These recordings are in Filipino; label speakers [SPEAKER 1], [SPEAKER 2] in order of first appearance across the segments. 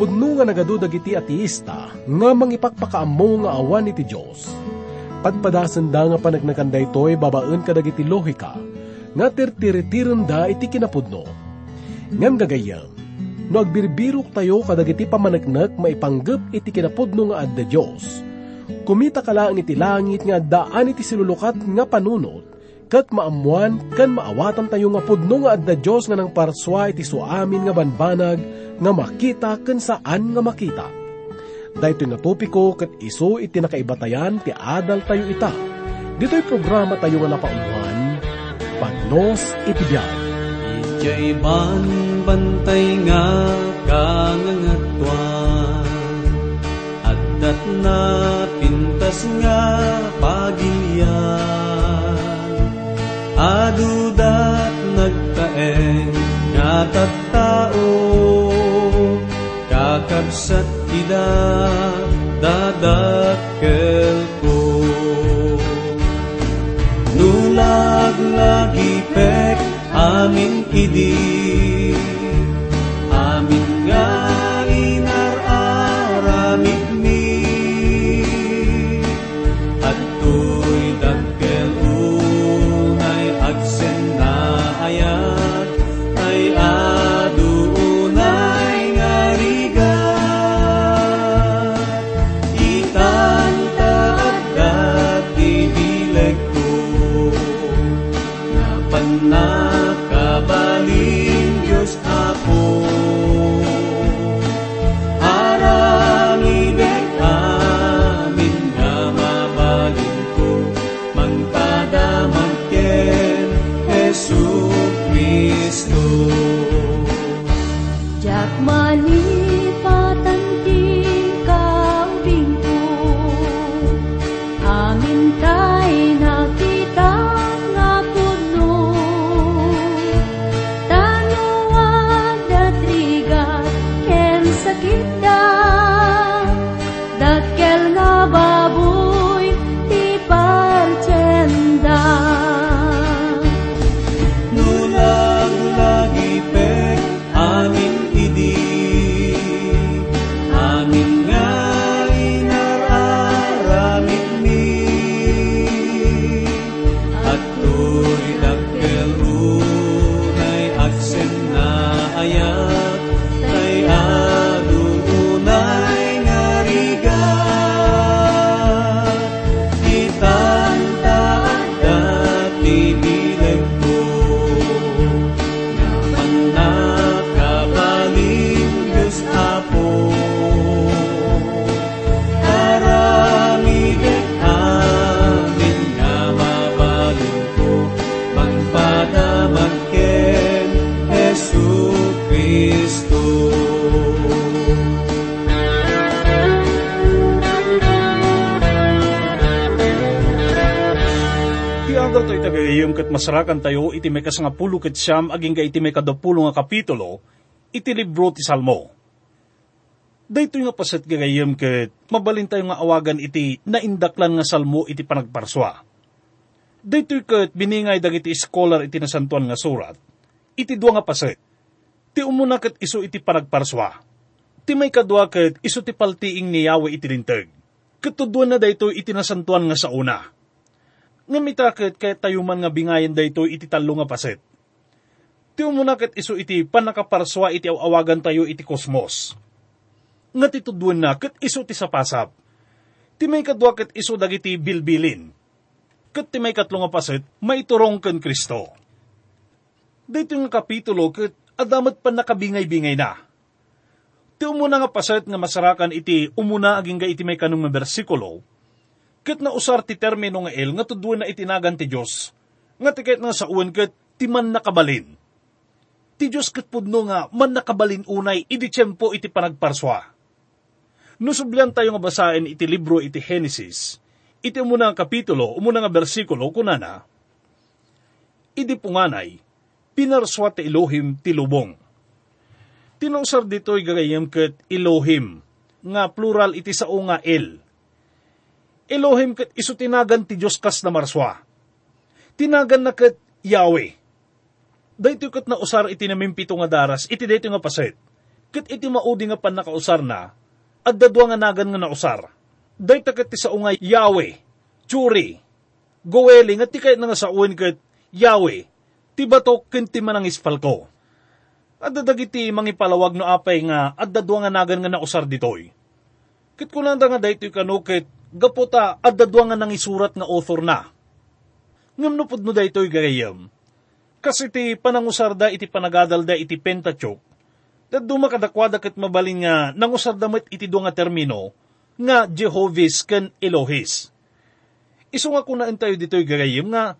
[SPEAKER 1] Pudno nga nagadudag iti ateista, nga mangipakpakaammo nga awan iti Diyos. Padpadasan da nga panagnakanday to'y babaen kadag iti lohika, nga tirtiritiren da iti kinapudno. Ngam gagayam, no agbirbirok tayo kadag iti pamanagnak maipanggap iti kinapudno nga adda Diyos. Kumita ka lang iti langit nga daan iti silulukat nga panunot, kat maamuan kan maawatan tayo nga pudno nga adda Diyos nga nang parswa iti suamin nga banbanag nga makita kan saan nga makita. Dahito nga topiko kat iso iti nakaibatayan ti adal tayo ita. Dito'y programa tayo nga napaumuhan, Pagnos iti biyan.
[SPEAKER 2] Ijay man bantay nga kangangatwan At dat na pintas nga pagilyan Adudat nagtaeng nga tattao Kakabsat ida dadakkel ko Nulag lagi pek amin idi
[SPEAKER 3] masarakan tayo iti may kasangapulo kat siyam aging ka iti may kadapulo nga kapitulo iti libro ti Salmo. Dayto nga paset gagayom kat mabalin tayo nga awagan iti naindaklan nga salmo iti panagparswa. Dayto kat biningay dagiti scholar iti nasantuan nga surat. Iti dua nga paset. Ti umuna kat iso iti panagparswa. Ti may kadwa kat iso ti paltiing ni Yahweh iti lintag. Katudwan na dayto iti nasantuan nga sa una nga mitakit kay tayo man nga bingayan dayto iti talo nga paset. Ti umunakit iso iti panakaparswa iti awagan tayo iti kosmos. Nga titudwan na kat iso ti sapasap. Ti may kadwa kat iso dagiti bilbilin. Kat ti may katlo nga paset, maiturong kan Kristo. Dito nga kapitulo kat adamat pa nakabingay-bingay na. Ti umuna nga paset nga masarakan iti umuna aging ga iti may kanong nga ket na usar ti termino nga el nga tudwan na itinagan ti Diyos, nga tiket nga sa uwan ket ti man nakabalin. Ti Diyos ket pudno nga man nakabalin unay idi tiyempo iti panagparswa. Nusublian tayo nga basahin iti libro iti Genesis, iti umuna nga kapitulo, umuna nga bersikulo, kunana, Idi punganay, pinarswa ti Elohim ti lubong. Tinusar dito'y gagayam ket Elohim, nga plural iti sao nga El Elohim ket iso tinagan ti Diyos kas na marswa. Tinagan na ket Yahweh. Dahito ket na usar iti namimpito nga daras, iti dayto nga paset. Kat iti maudi nga pan nakausar na, at dadwa nga nagan nga nausar. Day takat ti sa ungay Yahweh, Churi, Goeli, nga ti kahit nga sa uwin kat Yahweh, ti bato kinti manang ispal ko. At dadagiti mangipalawag no apay nga at dadwa nga nagan nga nausar ditoy. Kit kunanda nga daytoy kanukit, gaputa at dadwa nga nang isurat nga author na. Ngam no daytoy gayam. Kasi ti panangusar da iti panagadal da iti Pentateuch, daddo makadakwada ket mabalin nga nangusar da met iti do nga termino, nga Jehovah's ken Elohis. Iso nga kunaan tayo dito'y gagayim nga,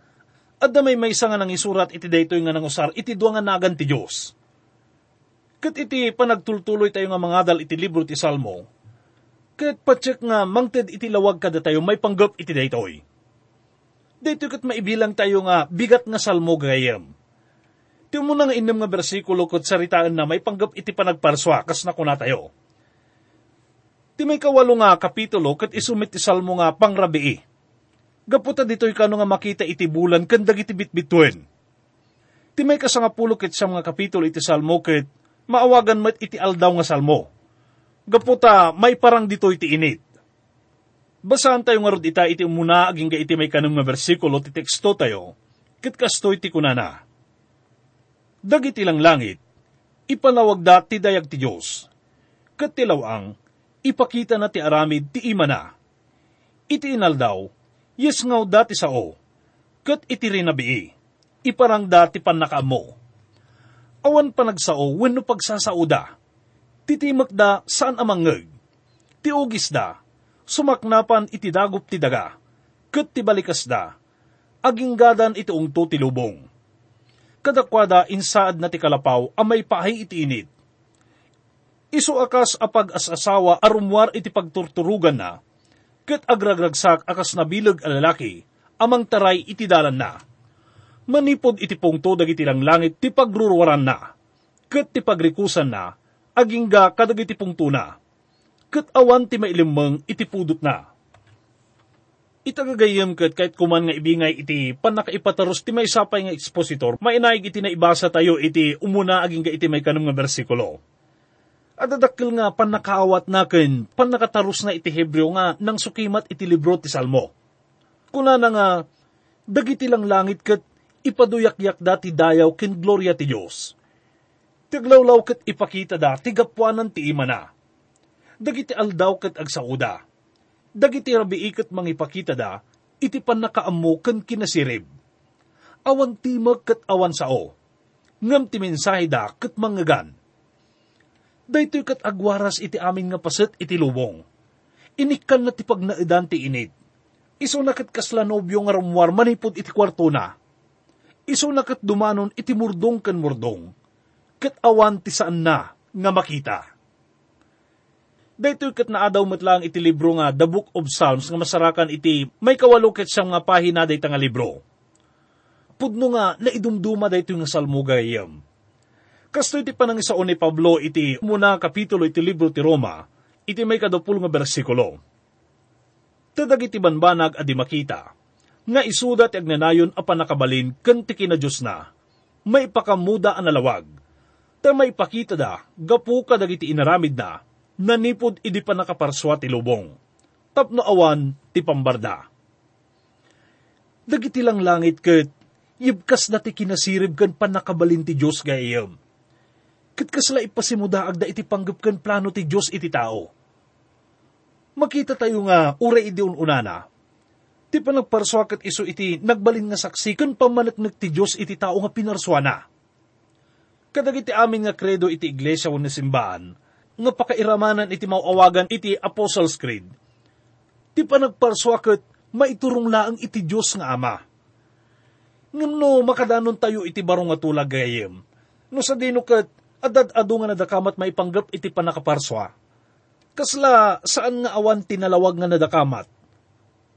[SPEAKER 3] at may may nga nang isurat iti daytoy nga nangusar iti duwa nga nagan ti Diyos. Kat iti panagtultuloy tayo nga mga dal iti libro ti Salmo, kat patsik nga mangted iti lawag kada tayo may panggap iti daytoy. Dito kat maibilang tayo nga bigat nga salmo gayam. Ti mo nga inom nga bersikulo kat saritaan na may panggap iti panagparswa kas na kuna tayo. Ti may kawalo nga kapitulo kat isumit ti salmo nga pangrabii. Gaputa dito'y kano nga makita iti bulan kandag iti bitbituen. Ti may kasangapulo kat sa mga kapitulo iti salmo kat maawagan mat iti aldaw nga salmo. Gaputa, may parang dito iti init. Basahan tayo nga ita iti umuna aging ga iti may kanong nga bersikulo ti teksto tayo, kit kasto iti kunana. Dagiti lang langit, ipanawag da ti dayag ti Diyos. Kat tilawang, ipakita na ti aramid ti ima na. Iti inaldaw, yes ngaw dati sao, kat iti rinabii, iparang dati panakaamo awan pa nagsao wenno pagsasauda. Titimak da saan amangeg. Tiugis da, sumaknapan iti dagup ti daga, ket ti balikas da, aging gadan iti ungto ti. Kadakwada insaad na ti kalapaw amay pahay iti init. Isu akas apag asasawa arumwar iti pagturturugan na, ket agragragsak akas nabilag a lalaki, amang taray iti dalan na manipod iti pungto dagiti lang langit ti pagruruwaran na, ket ti pagrikusan na, agingga kadagiti pungto na, ket awan ti mailimang iti pudot na. Itagagayam ket kahit kuman nga ibingay iti panakaipataros ti may sapay nga ekspositor, mainaig iti na ibasa tayo iti umuna aging iti may kanong nga bersikulo. At adakil nga panakaawat nakin, panakataros na iti Hebreo nga nang sukimat iti libro ti Salmo. Kuna na nga, dagiti lang langit ket ipaduyak-yak dati dayaw kin gloria ti Diyos. Tiglawlaw kat ipakita da, tigapwanan ti ima na. Dagiti aldaw kat agsauda. Dagiti rabii kat mangipakita da, iti pan nakaammo kan kinasirib. Awan timag kat awan sao. Ngam ti mensahe da kat mangagan. Daytoy kat agwaras iti amin nga paset iti lubong. Inikan na ti pagnaidan ti init. Iso na kat kaslanobyo nga rumwar manipod iti kwarto na iso na kat dumanon iti murdong kan murdong, kat awan ti saan na nga makita. Daytoy kat naadaw matlang iti libro nga The Book of Psalms nga masarakan iti may kawalukit siyang nga pahina dayta nga libro. Pudno nga naidumduma daytoy nga salmo gayam. Kasto iti panang isaon ni Pablo iti muna kapitulo iti libro ti Roma, iti may kadapul nga bersikulo. Tadag iti banbanag adi makita, nga isudat agnanayon a panakabalin kenti na Diyos na, may pakamuda ang nalawag, ta may pakita da, gapu ka dagiti inaramid na, nanipod idi pa nakaparswa ti lubong, tapno awan ti pambarda. Dagiti lang langit ket, yibkas na ti kinasirib kan panakabalin ti Diyos gayam. Ket kasla ipasimudaag da iti panggap kan plano ti Diyos iti tao. Makita tayo nga, ure idi unana, Ti panagparswakat iso iti nagbalin nga saksi kun pamanatnag ti Diyos iti tao nga pinarswana. Kadag iti amin nga kredo iti iglesia wano simbaan, nga pakairamanan iti mauawagan iti Apostles' Creed. Ti panagparswakat maiturong laang iti Diyos nga Ama. Ngam no makadanon tayo iti barong nga tulag gayem, no sa dino kat adad-ado nga nadakamat maipanggap iti panakaparswa. Kasla saan nga awan tinalawag nga nadakamat,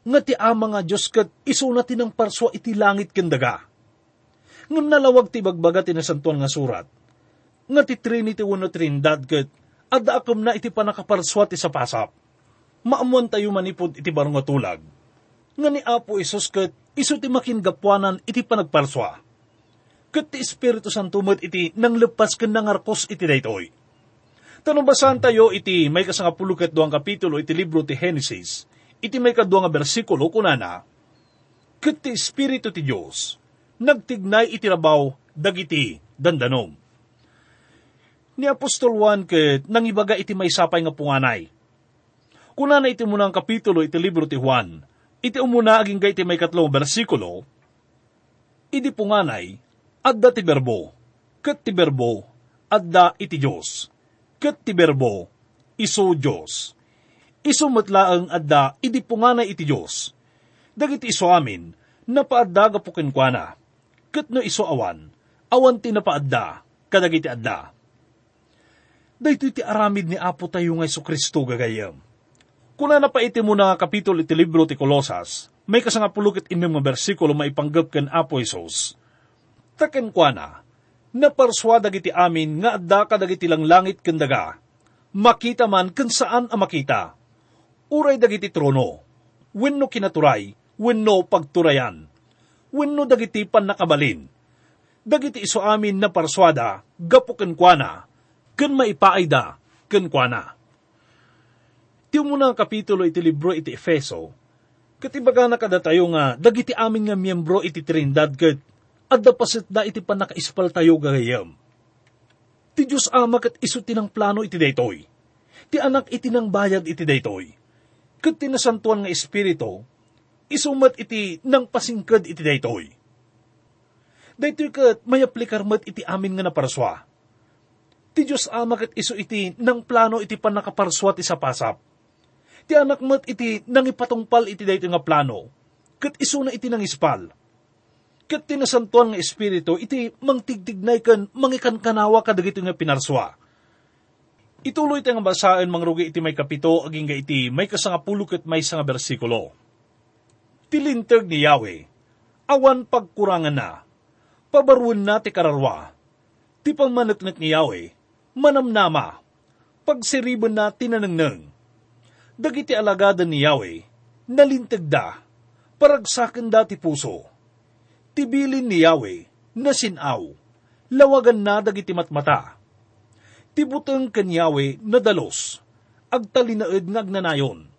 [SPEAKER 3] nga ti ama nga Diyos kat isuna ti ng parswa iti langit kendaga. Ngam nalawag ti bagbaga ti nasantuan nga surat. Nga ti Trinity wano Trindad kat adda akom na iti panakaparswa ti sapasap. Maamuan tayo manipod iti barong tulag. Nga ni Apo Isos kat iso ti makingapwanan iti panagparswa. Kat ti Espiritu Santo met iti nang lepas ken nangarkos iti daytoy. Tanong basahan tayo iti may kasangapulo ket duang kapitulo iti libro ti Genesis, iti may kaduang nga bersikulo kunana, Ket ti Espiritu ti Dios nagtignay iti rabaw dagiti dandanom. Ni Apostol Juan ket nangibaga iti may sapay nga punganay. Kunana iti munang kapitulo iti libro ti Juan, iti umuna aging iti may katlong bersikulo, iti punganay, adda ti berbo, ket ti berbo, adda iti Dios ket ti berbo, iso Diyos. Iso matlaang adda, idi punganay iti Diyos. Dagiti iso amin, napaadda gapukin kwa na. Ket no iso awan, awan ti napaadda, kadagiti adda. Dahito iti aramid ni Apo tayo nga Iso Kristo gagayam. Kuna na pa iti mo na kapitulo iti libro ti Kolosas, may kasangapulukit inyong mga bersikulo maipanggap ken Apo Isos. Taken kwa na, naparswadag iti amin nga adda kadagiti lang langit ken daga. Makita man ken saan a makita. Uray dagiti trono, wenno kinaturay, wenno pagturayan. Wenno dagiti pan nakabalin. Dagiti iso amin na parswada, gapo ken kuana, ken maipaayda, ken kuana. Ti muna kapitulo iti libro iti Efeso, katibaga na kada tayo nga, dagiti amin nga miyembro iti Trindad ket adda pasit da iti panakaispal tayo gagayam. Ti Diyos ama kat iso tinang plano iti daytoy. Ti anak iti nang bayad iti daytoy. Kat tinasantuan nga espiritu, isumat iti nang pasingkad iti daytoy. Daytoy kat may aplikar mat iti amin nga naparaswa. Ti Diyos ama kat iso iti nang plano iti panakaparswa ti sapasap. Ti anak mat iti nang ipatungpal iti daytoy nga plano, kat iso na iti nang ispal ket tinasantuan nga espiritu iti mangtigtignay kan mangikan kanawa kadagito nga pinarswa. Ituloy tayo nga basaan mangrugi iti may kapito aging iti may kasangapulo ket may nga bersikulo. Tilintag ni Yahweh, awan pagkurangan na, pabarwan na ti kararwa, ti pangmanatnat ni Yahweh, manamnama, pagsiriban na tinanangnang. Dagiti alagada ni Yahweh, nalintag da, paragsakan da ti puso. Tibilin ni Yahweh, na sinaw, lawagan na dagiti matmata. Tibutang kan Yahweh na dalos, agtalinaed ngagnanayon.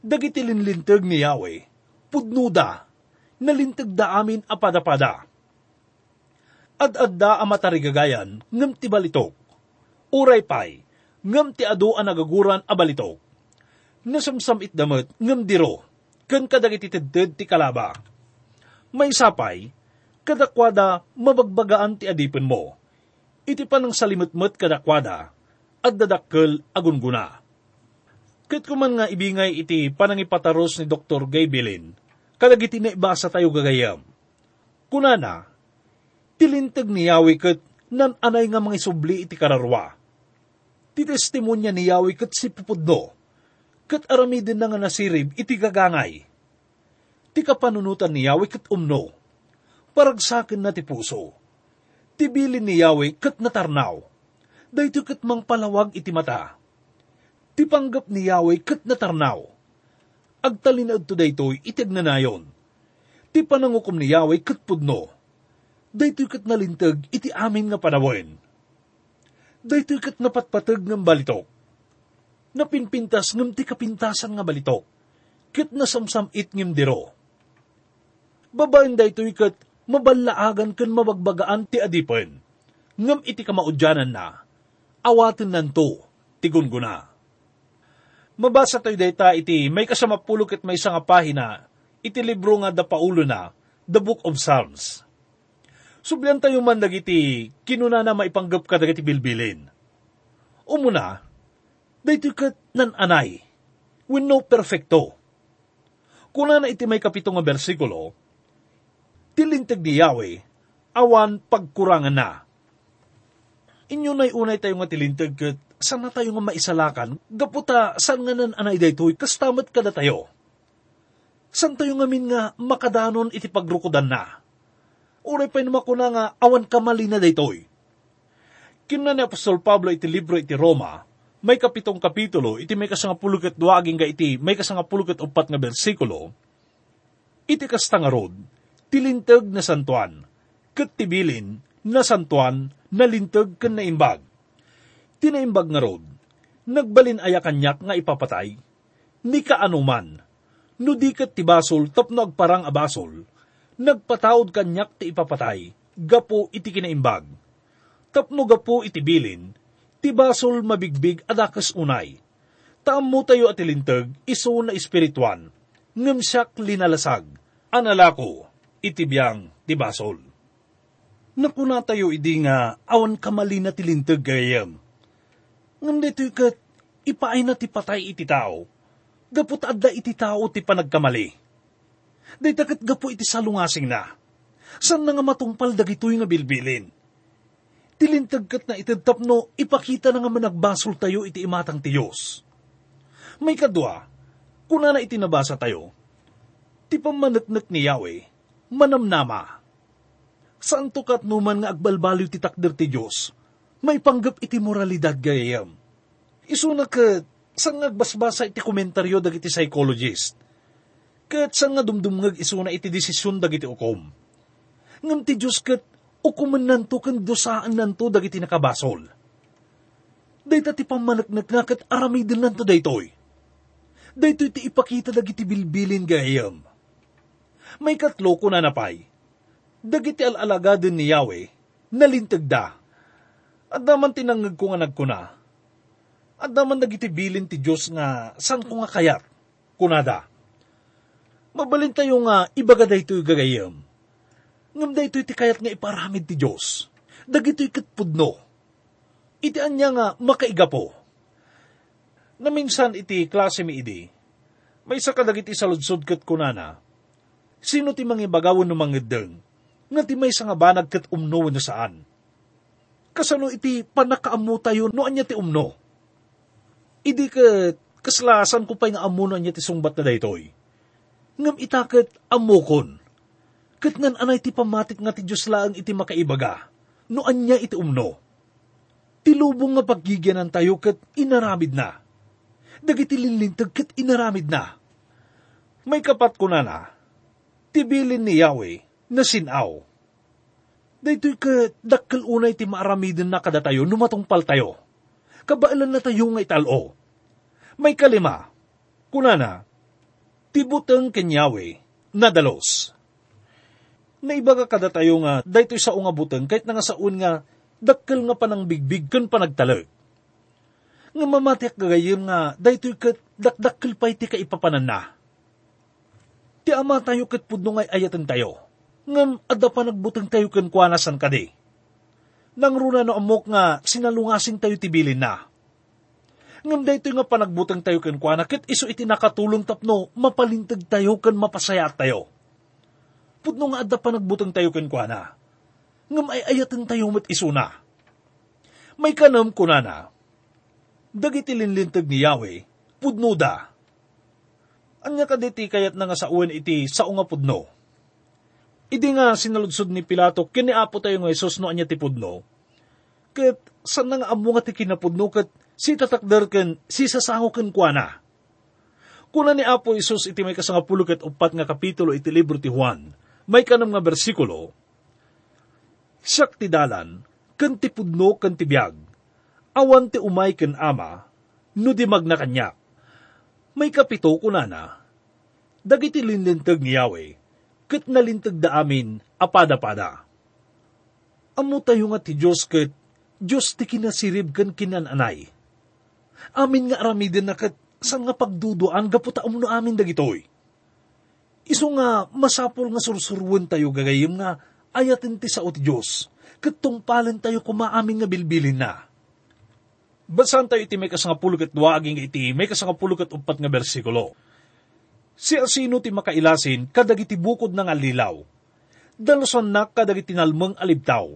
[SPEAKER 3] Dagiti linlintag ni Yahweh, pudnuda, nalintag da amin apada-pada. Ad-adda amatarigagayan, ngam ti balitok. Uray pay, ngam ti ado ang nagaguran a balitok. Nasamsam itdamat, ngam diro, kan kadagiti tedded ti kalaba may sapay, kadakwada mabagbagaan ti adipin mo. Iti pa ng salimutmut kadakwada, at dadakkel agunguna. Kit kuman nga ibingay iti panangipataros ni Dr. Gay Bilin, kadagiti na ibasa tayo gagayam. Kunana, tilintag ni Yahweh kat nan anay nga mga subli iti kararwa. Ti testimonya ni Yahweh kat si pupudno, kat aramidin na nga nasirib iti gagangay ti kapanunutan ni Yahweh kat umno, paragsakin na ti puso. Tibilin ni Yahweh kat natarnaw, dayto kat mang palawag iti mata. Ti panggap ni Yahweh kat natarnaw, agtalinad to daytoy itig na nayon. Ti panangukom ni Yahweh kat pudno, daytoy kat nalintag iti amin nga panawen. Daytoy kat napatpatag ng balitok, napinpintas ngam ti kapintasan nga balitok, kat nasamsam it ngim diro babaen da ito ikat mabalaagan kan mabagbagaan ti adipen. Ngam iti kamaudyanan na, awatin nanto, tigunguna. Mabasa tayo dayta iti may kasama pulok at may isang pahina, iti libro nga da paulo na, The Book of Psalms. Sublian tayo man dagiti kinuna na maipanggap ka dagiti bilbilin. Umuna, dayto kat nan anay, when no perfecto. Kuna na iti may kapitong nga bersikulo, tilintag ni Yahweh, awan pagkurangan na. Inyo na'y unay tayo nga tilintag kat saan na tayo nga maisalakan, gaputa saan nga nan anay daytoy, kastamat kada tayo. San tayo nga min nga makadanon iti pagrukodan na. Uray pa ko na nga awan kamali na daytoy. Kinunan ni Apostol Pablo iti libro iti Roma, may kapitong kapitulo, iti may kasangapulukat duwaging ga iti may kasangapulukat upat nga bersikulo, iti kastangarod, tilintag na santuan, kat tibilin na santuan na lintag kan naimbag. Tinaimbag nga rod, nagbalin aya kanyak nga ipapatay, ni kaanuman, no di kat ti basol tapno agparang abasol, nagpataod kanyak ti ipapatay, gapo iti kinaimbag. Tapno gapo iti bilin, ti basol mabigbig adakas unay. Taam mo tayo at ilintag, iso na espirituan, ngem siyak linalasag, analako, itibiyang ti basol. Nakuna tayo idi nga, awan kamali na tilintag gayam. Ngam dito'y kat, ipaay na ti patay iti tao, gapot adda iti tao ti panagkamali. Day takat gapo iti salungasing na. San na nga matungpal dagitoy nga bilbilin. Tilintagkat na itadtapno, ipakita na nga managbasol tayo iti imatang ti Diyos. May kadwa, kuna na itinabasa tayo, ti pamanatnak ni Yahweh, manamnama. Saan to kat numan nga agbalbaliw ti takder ti Diyos, may panggap iti moralidad gayam. Isuna ka, saan nga agbasbasa iti komentaryo dagiti psychologist, kat saan nga dumdumngag isuna iti desisyon dagiti ukom. Ngam ti Diyos kat ukuman nanto kan dosaan nanto dagiti nakabasol. Dayta ti pamanaknak nga kat aramidin nanto daytoy. Daytoy ti ipakita dagiti bilbilin gayam. May katlo ko na napay. Dagiti alalagadin ni Yahweh, nalintag da. At naman tinangag ko nga nagkuna. At naman dagiti bilin ti Diyos nga san ko nga kayat, kunada. Mabalin tayo nga ibaga daytoy gagayam ngam da ito'y ti kayat nga iparamid ti Diyos. Dagito'y katpudno. Iti anya nga makaiga po. Na minsan iti klase mi idi, may isa kadagiti sa ludsod kat kunana, sino ti mangibagawon no mangideng, nga ti may nga banag kat umno na saan. Kasano iti panakaamu tayo no anya ti umno. Idi kat kaslasan ko pa nga amu no anya ti sungbat na daytoy. Ngam itakat amukon Kat ngan anay ti pamatik nga ti Diyos laang iti makaibaga, no anya iti umno. Tilubong nga paggigyanan tayo kat inaramid na. Dagiti linlintag kat inaramid na. May kapat ko na na, tibilin ni Yahweh na sinaw. Daytoy ka dakkel unay ti maaramidin na kada tayo numatungpal tayo. Kabailan na tayo nga italo. May kalima, kunana, tibutang kenyaweh na dalos na ibaga kada tayo nga, daytoy sa unga buteng, kahit nga saun nga, dakkel nga panang bigbig kan panagtalag. Nga mamatiak gagayim nga, daytoy kat dakdakkel pa iti kaipapanan na. Ti ama tayo kat pudno ngay ayatan tayo. Ngam adda pa nagbuteng tayo kan kwanasan kadi. Nang runa no amok nga sinalungasing tayo tibilin na. Ngam daytoy nga panagbuteng tayo kan kwana, kat iso iti nakatulong tapno, mapalintag tayo kan mapasayat tayo Pudno nga adda pa nagbutang tayo kenkwana. Ngam ay ayatan tayo mat isuna. May kanam kunana. Dagiti linlintag ni Yahweh, pudno da. Anya kaditi kayat na nga sa uwan iti sa nga pudno. Idi nga sinaludsod ni Pilato, kiniapo tayo nga Isos no anya ti pudno. Kat saan nga amo nga ti kinapudno kat si tatakder ken si sasango ken kuana. Kuna ni Apo Isos iti may kasangapulo ket upat nga kapitulo iti libro ti Juan, may kanam nga bersikulo, Siyak ti dalan, kan ti pudno kan ti biyag, awan ti umay kan ama, no di magna kanya. May kapito kunana, dagiti linlintag ni Yahweh, kat nalintag da amin, apada-pada. Amo tayo nga ti Diyos kat, Diyos ti kinasirib kan kinananay. Amin nga aramidin na kat, san nga pagduduan, gaputa umno amin dagitoy Iso nga masapol nga sursurwan tayo gagayim nga ayatin ti sa ti Diyos. Katungpalan tayo kumaamin nga bilbilin na. Basan tayo iti may kasangapulo kat aging iti may kasangapulo kat upat nga bersikulo. Si asino ti makailasin kadagiti bukod ng alilaw. Dalosan na kadagiti nalmang alibtaw.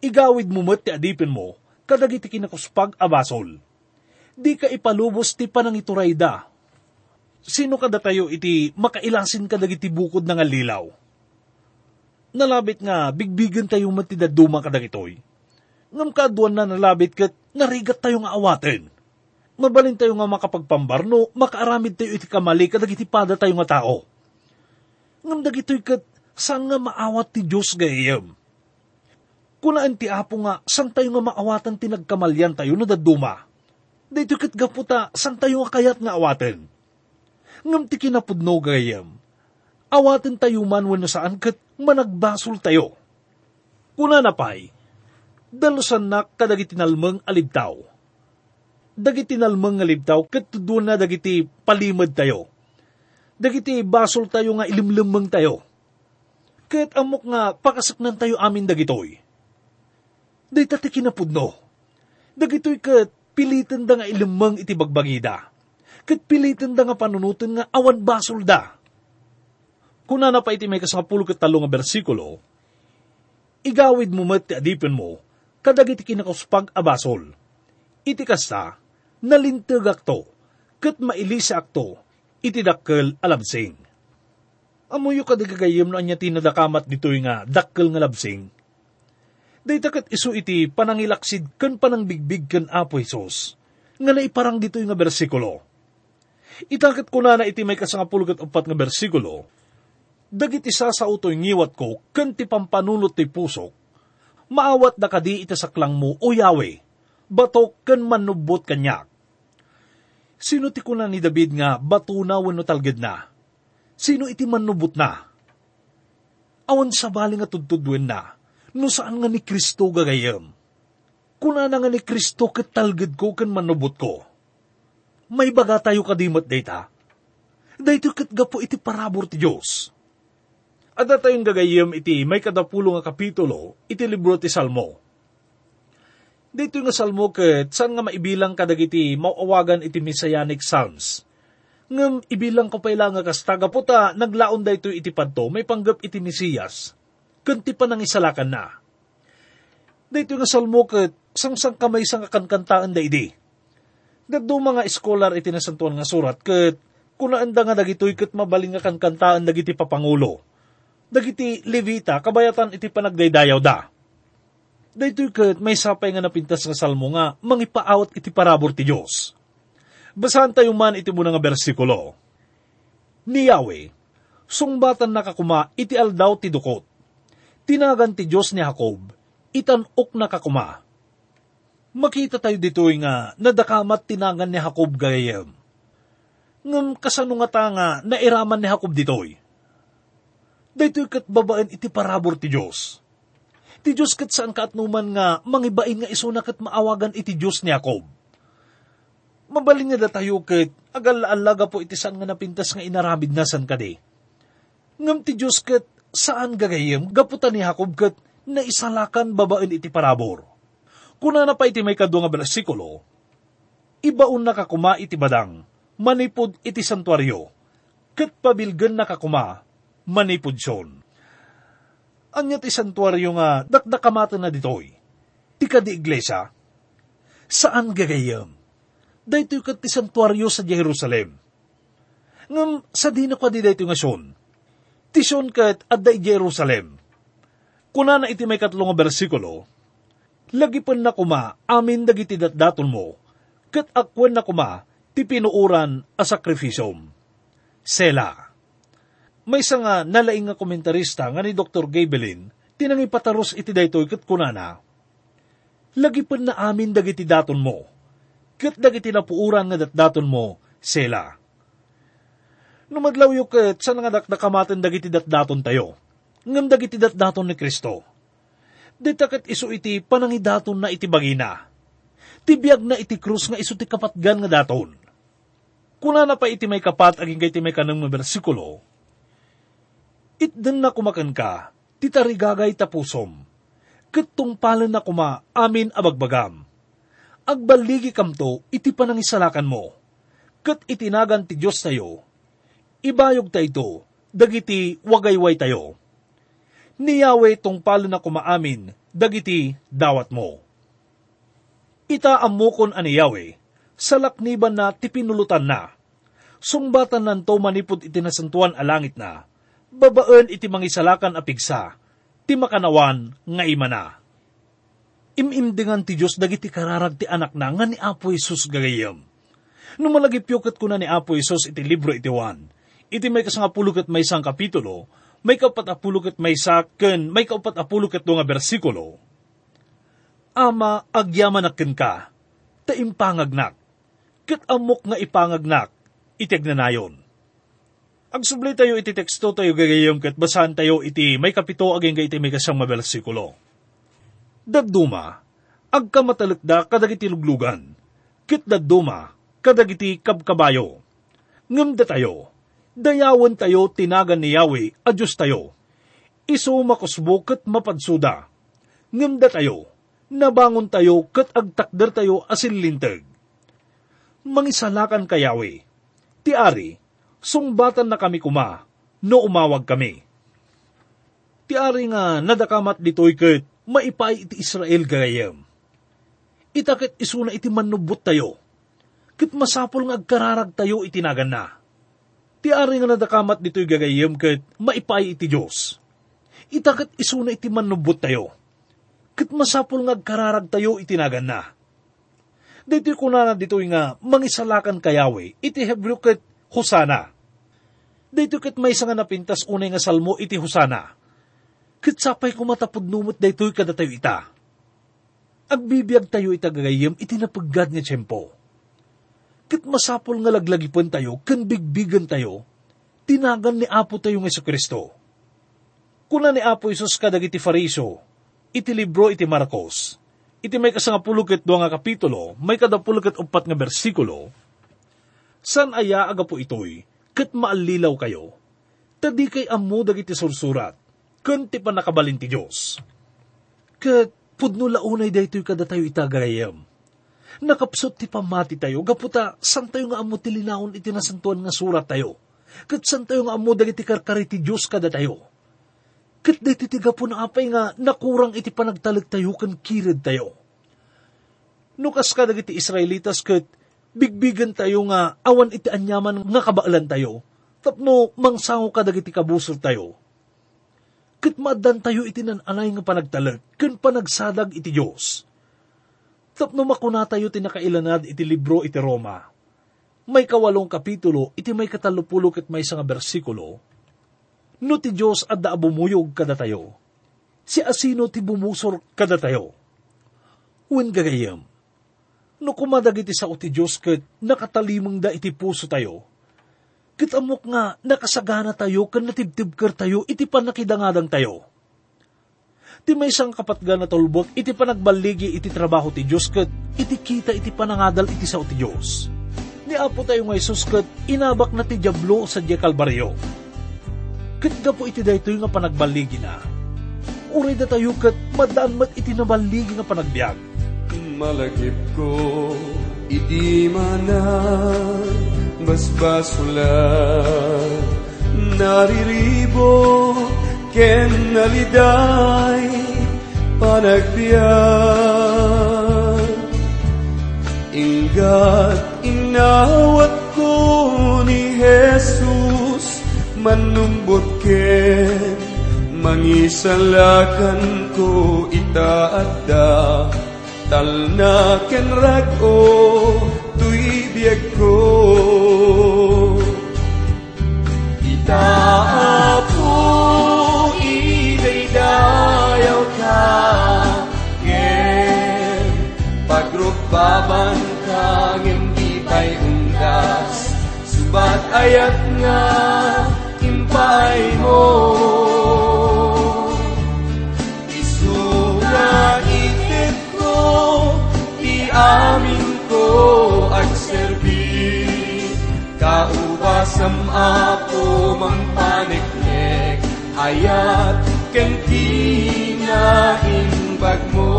[SPEAKER 3] Igawid mo met ti adipin mo kadagiti kinakuspag abasol. Di ka ipalubos ti panangiturayda sino kada tayo iti makailasin ka dagiti bukod nga lilaw? Nalabit nga, bigbigan tayo matidaduma ka dagitoy. Ngam kaduan na nalabit kat narigat tayo nga awaten. Mabalin tayo nga makapagpambarno, makaaramid tayo iti kamali kadagiti pada tayo nga tao. Ngam dagitoy kat saan nga maawat ti Diyos gayam. Kunaan ti apo nga, saan tayo nga maawatan tinagkamalyan tayo na daduma. Dito kat gaputa, san tayo nga kayat nga awaten? Ngam ti kinapudno gayam. Awaten tayo man wano saan kat managbasol tayo. Kuna na pa'y, dalusan na kadagiti nalmang alibtaw. Dagiti nalmang alibtaw kat tudun na dagiti palimad tayo. Dagiti basol tayo nga ilimlimang tayo. Kat amok nga pakasaknan tayo amin dagitoy. Dita ti kinapudno. Dagitoy kat pilitan da nga ilimang iti bagbagida. Kat pilitan da nga panunutan nga awan basol da. Kuna na pa iti may kasapulo kat talo nga bersikulo, igawid mo mat ti adipin mo, kadag iti kinakaspag abasol. Iti kasta, nalintag akto, kat mailisa akto, iti dakkel alabsing. Amuyo kadagagayim no anya tinadakamat dito'y nga dakkel nga labsing. Dayta kat isu iti panangilaksid kan panangbigbig kan Apo Isos, nga naiparang dito'y nga bersikulo. Itakat ko na na iti may kasangapulgat upat nga bersikulo, dagit isa sa utoy ngiwat ko, kan ti pampanunot ti pusok, maawat da kadi itasaklang mo, o Yahweh, batok kan manubot kanyak. Sino ti kuna ni David nga batuna wano talged na? Sino iti manubot na? Awan sa bali nga tudtudwen na, no saan nga ni Kristo gagayam. Kuna na nga ni Kristo kat talged ko kan manubot ko. May baga tayo kadimot data. Dahito kat gapo iti parabor ti Diyos. Ada tayong gagayam iti may kadapulo nga kapitulo, iti libro ti Salmo. Dito nga Salmo ket saan nga maibilang kadagiti mauawagan iti Messianic Psalms. Ngam ibilang ko pa ilang nga kastaga puta naglaon da ito iti padto may panggap iti Mesiyas. Kanti pa nang isalakan na. Dito nga Salmo ket sangsang kamay sang kankantaan da idi. Daddo mga eskolar iti nasantuan nga surat ket kunaan da nga dagitoy ket mabaling nga kankantaan dagiti papangulo dagiti Levita, kabayatan iti panagdaydayaw da. Daytoy ket may sapay nga napintas nga salmo nga mangipaawat iti parabor ti Dios. Basahan tayo man iti muna nga bersikulo. Ni Yahweh, sungbatan nakakuma iti aldaw ti dukot. Tinagan ti Dios ni Jacob, itanok nakakuma. Makita tayo ditoy nga nadakamat tinagan ni Jacob gayem. Ngam kasano nga ta nga nairaman ni Jacob ditoy daytoy kat babaan iti parabor ti Diyos. Ti Diyos kat saan ka numan nga mangibain nga isuna kat maawagan iti Diyos ni Jacob. Mabaling nga tayo kat agal-alaga po iti saan nga napintas nga inaramid na san kade. Ngam ti Diyos kat saan gagayem gaputan ni Jacob kat na isalakan babaan iti parabor. Kuna na pa iti may kadwa nga bersikulo, ibaon na kakuma iti badang, manipod iti santuaryo, kat pabilgan na kakuma, manipudsyon. Anya ti santuaryo nga dakdakamata na ditoy. Ti di iglesia. Saan gagayam? Dayto kat ti santuaryo sa Jerusalem. Ngam sa di na di dayto nga son. Ti son kat adda Jerusalem. Kuna na iti may katlong bersikulo, lagi pa na kuma amin dagiti datdaton mo, kat akwan na kuma ti pinuuran a sakrifisyom. Sela may isa nga nalaing nga komentarista nga ni Dr. Gabelin, tinangi pataros iti daytoy kat kunana. Lagi pa na amin dagiti daton mo, kat dagiti napuuran nga datdaton mo, sela. Numadlaw yu kat sa nga dakdakamaten dagiti datdaton tayo, ngam dagiti datdaton ni Kristo. Dita kat iso iti panangidaton na iti bagina. Tibiyag na iti krus nga iso ti kapatgan nga daton. Kuna na pa iti may kapat aging iti may kanang bersikulo, itden na kumakan ka, titarigagay tapusom. Katong palan na kuma, amin abagbagam. Agbaligi kamto, iti panangisalakan mo. Kat itinagan ti Diyos tayo. Ibayog tayo, dagiti wagayway tayo. Ni Yahweh tong palan na kumaamin, dagiti dawat mo. Ita amukon ani Yahweh, sa lakniban na tipinulutan na. Sungbatan nanto manipod itinasantuan a langit na babaan iti mangisalakan a pigsa, ti makanawan nga imana. Imimdingan ti Diyos dagiti kararag ti anak na nga ni Apo Isus gagayam. Nung malagipyukat ko na ni Apo Isus iti libro iti Juan, iti may kasangapulukat may isang kapitulo, may kaupat apulukat may saken, may kaupat apulukat nga bersikulo. Ama, agyaman akin ka, taimpangagnak, kat amok nga ipangagnak, itig na nayon. Ag subli tayo iti teksto tayo gagayong kat basahan tayo iti may kapito aging ga iti may kasang mabersikulo. Daduma, ag kamatalakda kadagiti luglugan, kit daduma, kadagiti kabkabayo. Ngamda tayo, dayawan tayo tinagan ni Yahweh, adyos tayo. Iso makusbo kat mapadsuda. Ngamda tayo, nabangon tayo kat agtakder tayo asin lintag. Mangisalakan ka Yahweh. Ti ari, sungbatan na kami kuma, no umawag kami. Ti ari nga nadakamat ditoy kat maipay iti Israel gayam. Itakit isuna iti manubot tayo. Kit masapol nga agkararag tayo itinagan na. Ti ari nga nadakamat ditoy gagayam kat maipay iti Diyos. Itakit isuna iti manubot tayo. Kit masapol nga agkararag tayo itinagan na. Dito ko na dito nga mangisalakan kayawe iti Hebreo kat Husana. Dito kat may nga napintas unay nga salmo iti Husana. Kat sapay kumatapod numot daytoy kada tayo ita. Agbibiyag tayo ita gagayam iti napaggad nga tiyempo. Kat masapol nga laglagipon tayo, kan bigbigan tayo, tinagan ni Apo tayo nga sa Kristo. Kuna ni Apo Isus kadag iti Fariso, iti libro iti Marcos, iti may kasangapulukit doa nga kapitulo, may kadapulukit upat nga bersikulo, san aya aga po itoy, kat maalilaw kayo, tadi kay amu dagiti sursurat, kun ti pa nakabalin ti Diyos. Kat pudno launay daytoy kada tayo itagayam. Nakapsot ti pamati tayo, gaputa, san tayo nga amu ti linaon iti nasantuan nga surat tayo. Kat san tayo nga amu dagiti karkari ti Diyos kada tayo. Kat diti tiga po na apay nga nakurang iti panagtalag tayo kan kirid tayo. Nukas ka dagiti Israelitas kat bigbigan tayo nga awan iti anyaman nga kabaalan tayo. Tapno mangsango ka dagiti kabusor tayo. Kat maadan tayo iti nananay nga panagtalag, kan panagsadag iti Diyos. Tapno makuna tayo tinakailanad iti libro iti Roma. May kawalong kapitulo, iti may katalupulo ket may nga bersikulo, no ti Diyos adda bumuyog kada tayo. Si asino ti bumusor kada tayo. Wen gagayam, no kumadagiti sa ti Diyos ket nakatalimang da iti puso tayo, ket amok nga nakasagana tayo kan natibtibker tayo iti panakidangadang tayo. Ti may isang kapatga na tulbot, iti panagbaligi iti trabaho ti Diyos ket iti kita iti panangadal iti sa ti Diyos. Ni Apo tayo nga Isus ket inabak na ti Diablo sa Diya Kalbaryo. Gapo iti daytoy nga panagbaligi na. Uray da tayo ket madaan mat iti nabaligi nga panagbiag.
[SPEAKER 4] Malagip ko, iti manan, basbasulat, nariribo, ken naliday, panagbiag. Ingat inawat ko ni Jesus, manumbot ken, mangisalakan ko itaadda, talna ken rago, tuy biag ko. Itaapo, idaydayaw ka, ngem, pagrukbaban ka, ngem di pa'y subat ayat nga, impay mo. Kaubasam ako mangpaniknek, ayat ken kinaimbag mo.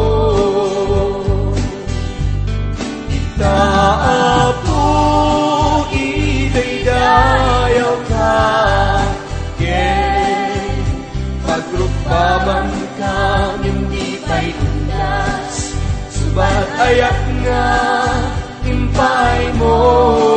[SPEAKER 4] Itaapo, idaydayaw ka, ken pagrukbaban ka, hindi pa'y undas, subat ayak nga, impay mo.